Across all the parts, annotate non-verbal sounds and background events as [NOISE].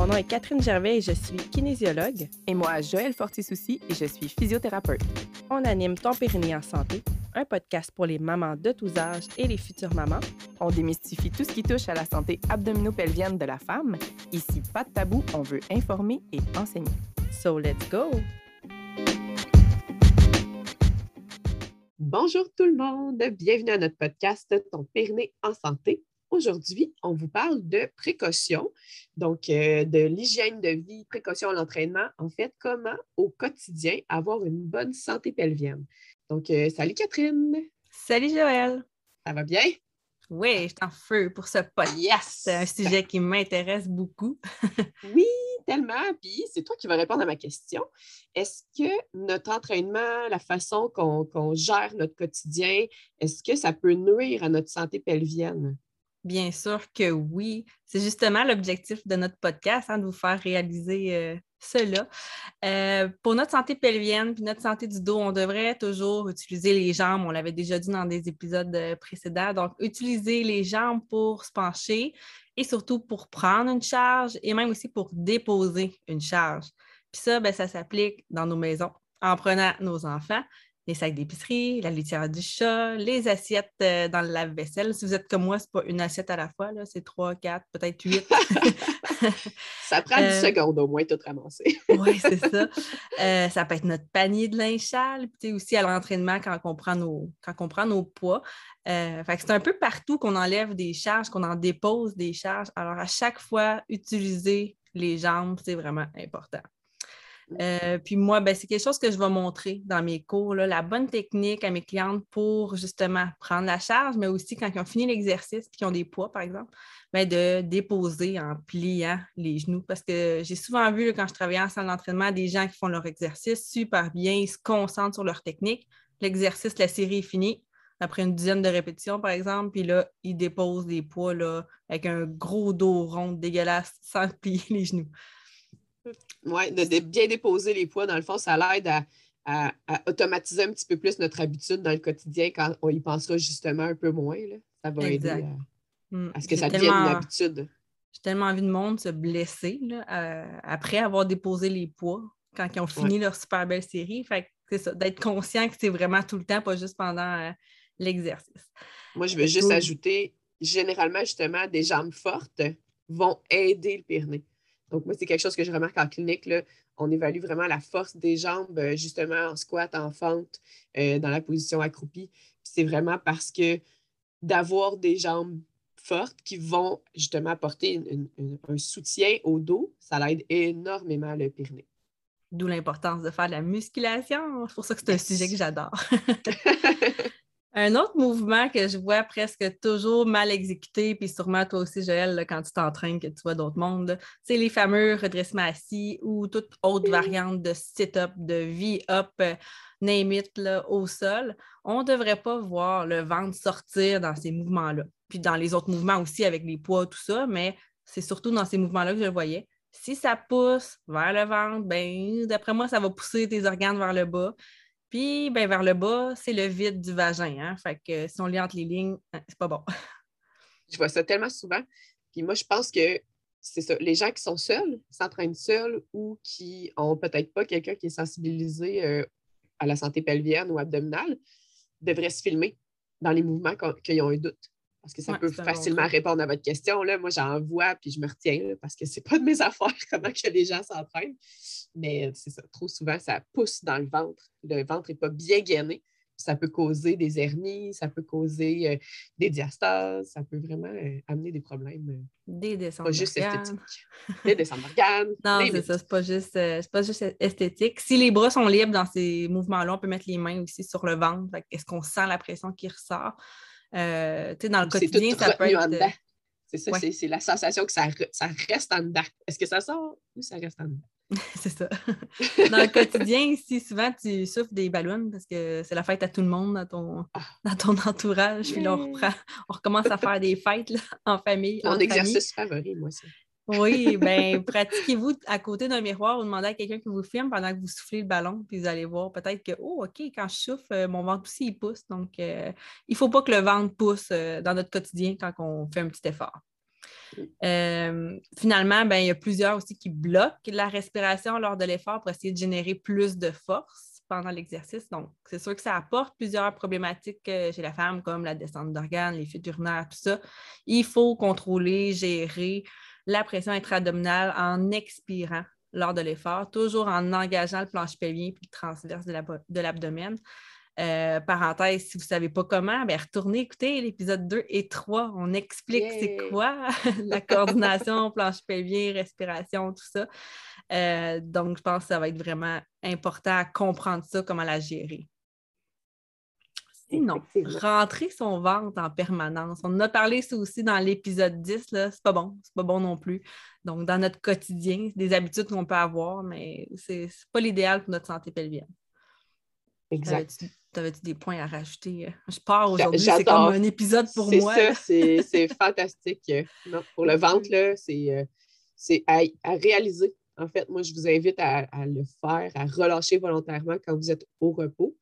Mon nom est Catherine Gervais et je suis kinésiologue. Et moi, Joël Fortisouci et je suis physiothérapeute. On anime Ton Périnée en santé, un podcast pour les mamans de tous âges et les futures mamans. On démystifie tout ce qui touche à la santé abdominopelvienne de la femme. Ici, pas de tabou, on veut informer et enseigner. So let's go! Bonjour tout le monde, bienvenue à notre podcast Ton périnée en santé. Aujourd'hui, on vous parle de précaution, donc euh, de l'hygiène de vie, précaution à l'entraînement, en fait, comment au quotidien avoir une bonne santé pelvienne. Donc, euh, salut Catherine. Salut Joël. Ça va bien? Oui, je suis en feu pour ce podcast. C'est un sujet qui m'intéresse beaucoup. [LAUGHS] oui, tellement. Puis c'est toi qui vas répondre à ma question. Est-ce que notre entraînement, la façon qu'on gère notre quotidien, est-ce que ça peut nuire à notre santé pelvienne? Bien sûr que oui. C'est justement l'objectif de notre podcast, hein, de vous faire réaliser euh, cela. Euh, pour notre santé pelvienne puis notre santé du dos, on devrait toujours utiliser les jambes. On l'avait déjà dit dans des épisodes euh, précédents. Donc, utiliser les jambes pour se pencher et surtout pour prendre une charge et même aussi pour déposer une charge. Puis ça, ben, ça s'applique dans nos maisons en prenant nos enfants, les sacs d'épicerie, la litière du chat, les assiettes euh, dans le lave-vaisselle. Si vous êtes comme moi, ce n'est pas une assiette à la fois, c'est trois, quatre, peut-être huit. [LAUGHS] ça prend euh, secondes au moins tout ramasser. [LAUGHS] oui, c'est ça. Euh, ça peut être notre panier de linge sale, puis aussi à l'entraînement quand on prend nos, quand on prend nos poids. c'est un peu partout qu'on enlève des charges, qu'on en dépose des charges. Alors, à chaque fois, utiliser les jambes, c'est vraiment important. Euh, puis moi, ben, c'est quelque chose que je vais montrer dans mes cours, la bonne technique à mes clientes pour justement prendre la charge, mais aussi quand ils ont fini l'exercice et qu'ils ont des poids, par exemple, ben, de déposer en pliant les genoux. Parce que j'ai souvent vu, quand je travaillais en salle d'entraînement, des gens qui font leur exercice super bien, ils se concentrent sur leur technique. L'exercice, la série est finie. Après une dizaine de répétitions, par exemple, puis là, ils déposent des poids là, avec un gros dos rond dégueulasse sans [LAUGHS] plier les genoux. Oui, de, bien déposer les poids, dans le fond, ça l'aide à, automatiser un petit peu plus notre habitude dans le quotidien quand on y pensera justement un peu moins. Ça va aider à, hmm. ce que ça devienne une habitude. J'ai tellement envie de monde se blesser après avoir déposé les poids quand ils ont fini leur super belle série. Fait c'est ça, d'être conscient que c'est vraiment tout le temps, pas juste pendant euh, l'exercice. Moi, je veux juste ajouter, généralement, justement, des jambes fortes vont aider le périnée. Donc, moi, c'est quelque chose que je remarque en clinique. Là, on évalue vraiment la force des jambes, euh, justement, en squat, en fente, euh, dans la position accroupie. C'est vraiment parce que d'avoir des jambes fortes qui vont justement apporter un soutien au dos, ça l'aide énormément le périnée. D'où l'importance de faire de la musculation. C'est pour ça que c'est un sujet que j'adore. [LAUGHS] Un autre mouvement que je vois presque toujours mal exécuté, puis sûrement toi aussi, Joël, quand tu t'entraînes, que tu vois d'autres mondes, c'est les fameux redressements assis ou toute autre variante de sit-up, de V-up, euh, name it, au sol. On ne devrait pas voir le ventre sortir dans ces mouvements-là. Puis dans les autres mouvements aussi avec les poids, tout ça, mais c'est surtout dans ces mouvements-là que je le voyais. Si ça pousse vers le ventre, ben, d'après moi, ça va pousser tes organes vers le bas. Puis, ben, vers le bas, c'est le vide du vagin. Hein? Fait que si on lit entre les lignes, hein, c'est pas bon. [LAUGHS] Je vois ça tellement souvent. Puis moi, je pense que c'est ça. Les gens qui sont seuls, s'entraînent seuls ou qui ont peut-être pas quelqu'un qui est sensibilisé euh, à la santé pelvienne ou abdominale, devraient se filmer dans les mouvements qu'ils ont un doute. Parce que ça peut facilement répondre à votre question. Là. Moi, j'en vois, puis je me retiens parce que c'est pas de mes [LAUGHS] affaires comment que les gens s'entraînent. Mais c'est ça, trop souvent, ça pousse dans le ventre. Le ventre n'est pas bien gainé. Ça peut causer des hernies, ça peut causer euh, des diastases, ça peut vraiment euh, amener des problèmes. Euh, des descentes Pas juste esthétiques. Des descentes d'organes. [LAUGHS] non, c'est ça, c'est pas, juste, pas juste esthétique. Si les bras sont libres dans ces mouvements-là, on peut mettre les mains aussi sur le ventre. Est-ce qu'on sent la pression qui ressort? Euh, dans le quotidien, ça peut être. Euh, c'est ça, c'est la sensation que ça, ça reste en dedans. Est-ce que ça sort ou ça reste en dedans? [LAUGHS] c'est ça. Dans le quotidien, [LAUGHS] si souvent tu souffres des ballons parce que c'est la fête à tout le monde dans ton, ah. dans ton entourage, puis là, on, recommence à faire des [LAUGHS] fêtes en famille. Mon exercice favori, moi, c'est. Oui, bien, pratiquez-vous à côté d'un miroir ou demandez à quelqu'un qui vous filme pendant que vous soufflez le ballon, puis vous allez voir peut-être que, oh, OK, quand je souffle, euh, mon ventre aussi, il pousse. Donc, euh, il ne faut pas que le ventre pousse euh, dans notre quotidien quand on fait un petit effort. Finalement, ben, il y a plusieurs aussi qui bloquent la respiration lors de l'effort pour essayer de générer plus de force pendant l'exercice. Donc, c'est sûr que ça apporte plusieurs problématiques chez la femme, comme la descente d'organes, les fuites urinaires, tout ça. Il faut contrôler, gérer la pression intra-abdominale en expirant lors de l'effort, toujours en engageant le plancher pelvien puis le transverse de l'abdomen. Euh, parenthèse, si vous ne savez pas comment, ben, retournez écouter l'épisode 2 et 3. On explique c'est quoi [LAUGHS] la coordination, [LAUGHS] planche pelvien, respiration, tout ça. Euh, donc, je pense que ça va être vraiment important à comprendre ça, comment la gérer. Sinon, rentrer son ventre en permanence. On en a parlé ça aussi dans l'épisode 10, c'est pas bon, c'est pas bon non plus. Donc, dans notre quotidien, c'est des habitudes qu'on peut avoir, mais c'est pas l'idéal pour notre santé pelvienne. Exact. T'avais-tu des points à rajouter? Je pars aujourd'hui, c'est comme un épisode pour moi. C'est ça, c'est [LAUGHS] fantastique. pour le ventre, c'est euh, à, réaliser. En fait, moi, je vous invite à, le faire, à relâcher volontairement quand vous êtes au repos,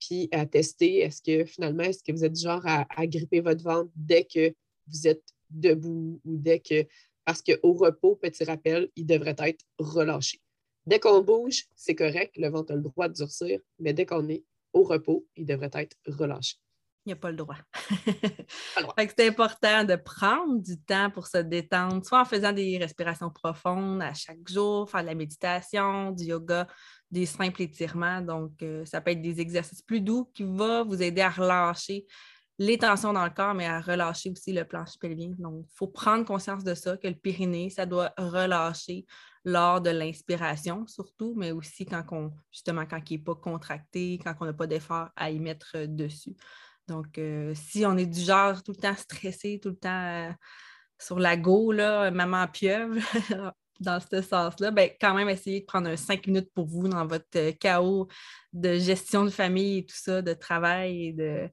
puis à tester est-ce que finalement, est-ce que vous êtes du genre à, gripper votre ventre dès que vous êtes debout ou dès que. Parce qu'au repos, petit rappel, il devrait être relâché. Dès qu'on bouge, c'est correct, le ventre a le droit de durcir, mais dès qu'on est au repos, il devrait être relâché. Il n'y a pas le droit. [LAUGHS] c'est important de prendre du temps pour se détendre, soit en faisant des respirations profondes à chaque jour, faire de la méditation, du yoga, des simples étirements. Donc, euh, ça peut être des exercices plus doux qui vont vous aider à relâcher les tensions dans le corps, mais à relâcher aussi le plancher pelvien. Donc, il faut prendre conscience de ça, que le périnée, ça doit relâcher lors de l'inspiration surtout, mais aussi quand on, justement, quand il n'est pas contracté, quand on n'a pas d'effort à y mettre euh, dessus. Donc, euh, si on est du genre tout le temps stressé, tout le temps sur la go, là, maman pieuvre, [LAUGHS] dans ce sens-là, ben, quand même essayez de prendre cinq minutes pour vous dans votre chaos de gestion de famille et tout ça, de travail et de,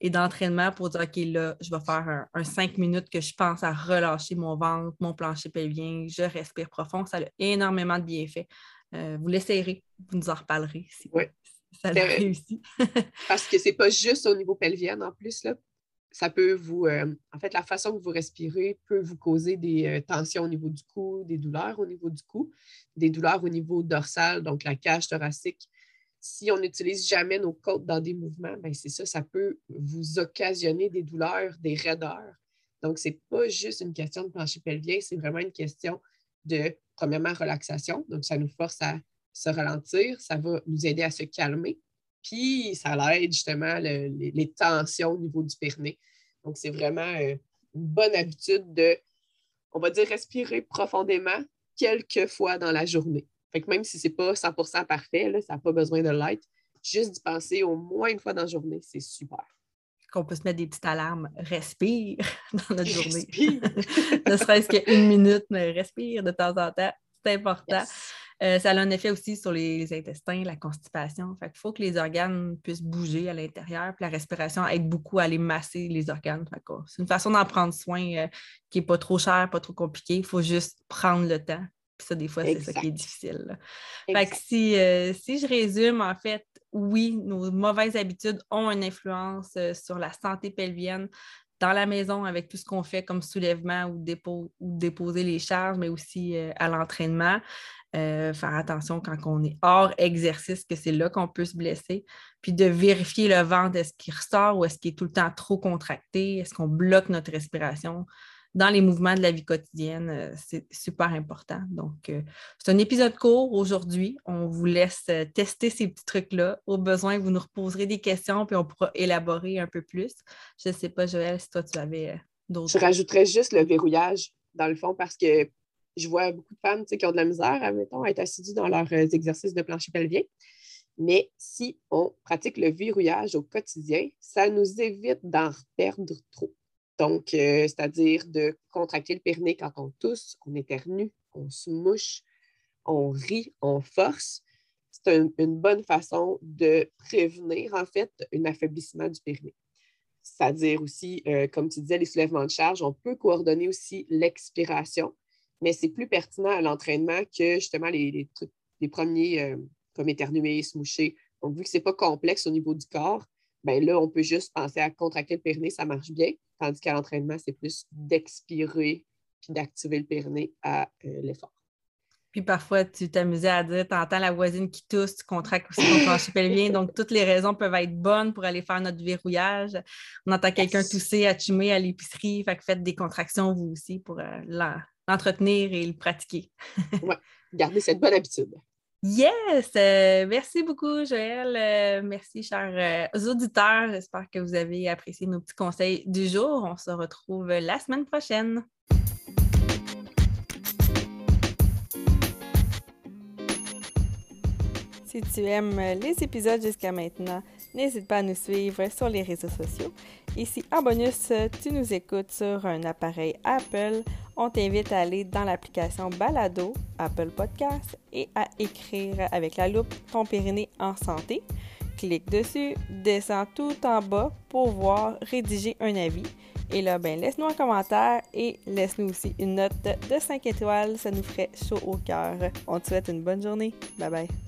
et d'entraînement pour dire, OK, là, je vais faire un, cinq minutes que je pense à relâcher mon ventre, mon plancher pelvien, je respire profond. Ça a énormément de bienfaits. Euh, vous l'essayerez, vous nous en reparlerez si ça a réussi. [LAUGHS] parce que ce n'est pas juste au niveau pelvien en plus. Là. Ça peut vous. Euh, en fait, la façon que vous respirez peut vous causer des euh, tensions au niveau du cou, des douleurs au niveau du cou, des douleurs au niveau dorsal, donc la cage thoracique si on n'utilise jamais nos côtes dans des mouvements, ben c'est ça, ça peut vous occasionner des douleurs, des raideurs. Donc, ce n'est pas juste une question de plancher pelvien, c'est vraiment une question de, premièrement, relaxation. Donc, ça nous force à se ralentir, ça va nous aider à se calmer. Puis, ça aide justement les, tensions au niveau du périnée. Donc, c'est vraiment euh, une bonne habitude de, on va dire, respirer profondément quelques fois dans la journée même si ce n'est pas 100% parfait, ça n'a pas besoin de l'être, juste d'y penser au moins une fois dans la journée, c'est super. Qu'on peut se mettre des petites alarmes, respire [LAUGHS] dans notre journée. [LAUGHS] ne serait-ce qu'une minute, mais respire de temps en temps. C'est important. Euh, ça a un effet aussi sur les intestins, la constipation. Fait il faut que les organes puissent bouger à l'intérieur. Puis la respiration aide beaucoup à aller masser les organes. c'est une façon d'en prendre soin euh, qui n'est pas trop chère, pas trop compliquée. Il faut juste prendre le temps. Puis ça, des fois, c'est ça qui est difficile. Fait que si, euh, si, je résume, en fait, oui, nos mauvaises habitudes ont une influence sur la santé pelvienne dans la maison avec tout ce qu'on fait comme soulèvement ou, dépôt, ou déposer les charges, mais aussi euh, à l'entraînement. Faire attention quand on est hors exercice, que c'est là qu'on peut se blesser. Puis de vérifier le ventre, est-ce qu'il ressort ou est-ce qu'il est tout le temps trop contracté? Est-ce qu'on bloque notre respiration? dans les mouvements de la vie quotidienne. Euh, c'est super important. Donc, euh, c'est un épisode court aujourd'hui. On vous laisse euh, tester ces petits trucs-là. Au besoin, vous nous reposerez des questions, puis on pourra élaborer un peu plus. Je ne sais pas, Joël, si toi, tu avais d'autres. Je rajouterais juste le verrouillage, dans le fond, parce que je vois beaucoup de femmes qui ont de la misère, admettons, à être assidues dans leurs exercices de plancher pelvien. Mais si on pratique le verrouillage au quotidien, ça nous évite d'en perdre trop. Donc, euh, c'est-à-dire de contracter le périnée quand on tousse, on éternue, on se mouche, on rit, on force. C'est une bonne façon de prévenir, en fait, un affaiblissement du périnée. C'est-à-dire aussi, euh, comme tu disais, les soulèvements de charge, on peut coordonner aussi l'expiration, mais c'est plus pertinent à l'entraînement que justement les, les, premiers, euh, comme éternuer, se moucher. Donc, vu que ce n'est pas complexe au niveau du corps, bien là, on peut juste penser à contracter le périnée, ça marche bien. Tandis qu'à l'entraînement, c'est plus d'expirer puis d'activer le périnée à l'effort. Puis parfois, tu t'amusais à dire, tu entends la voisine qui tousse, tu contractes aussi ton [LAUGHS] plancher pelvien. Donc, toutes les raisons peuvent être bonnes pour aller faire notre verrouillage. On entend quelqu'un tousser, attumer à l'épicerie. Fait que faites des contractions vous aussi pour euh, l'entretenir et le pratiquer. oui, [LAUGHS] gardez cette bonne habitude. Yes! Euh, merci beaucoup, Joël. Euh, merci, chers auditeurs. J'espère que vous avez apprécié nos petits conseils du jour. On se retrouve la semaine prochaine. Si tu aimes les épisodes jusqu'à maintenant, n'hésite pas à nous suivre sur les réseaux sociaux. Et si en bonus, tu nous écoutes sur un appareil Apple, on t'invite à aller dans l'application Balado, Apple Podcast, et à écrire avec la loupe ton périnée en santé. Clique dessus, descends tout en bas pour voir rédiger un avis. Et là, ben, laisse-nous un commentaire et laisse-nous aussi une note de 5 étoiles. Ça nous ferait chaud au cœur. On te souhaite une bonne journée. Bye bye.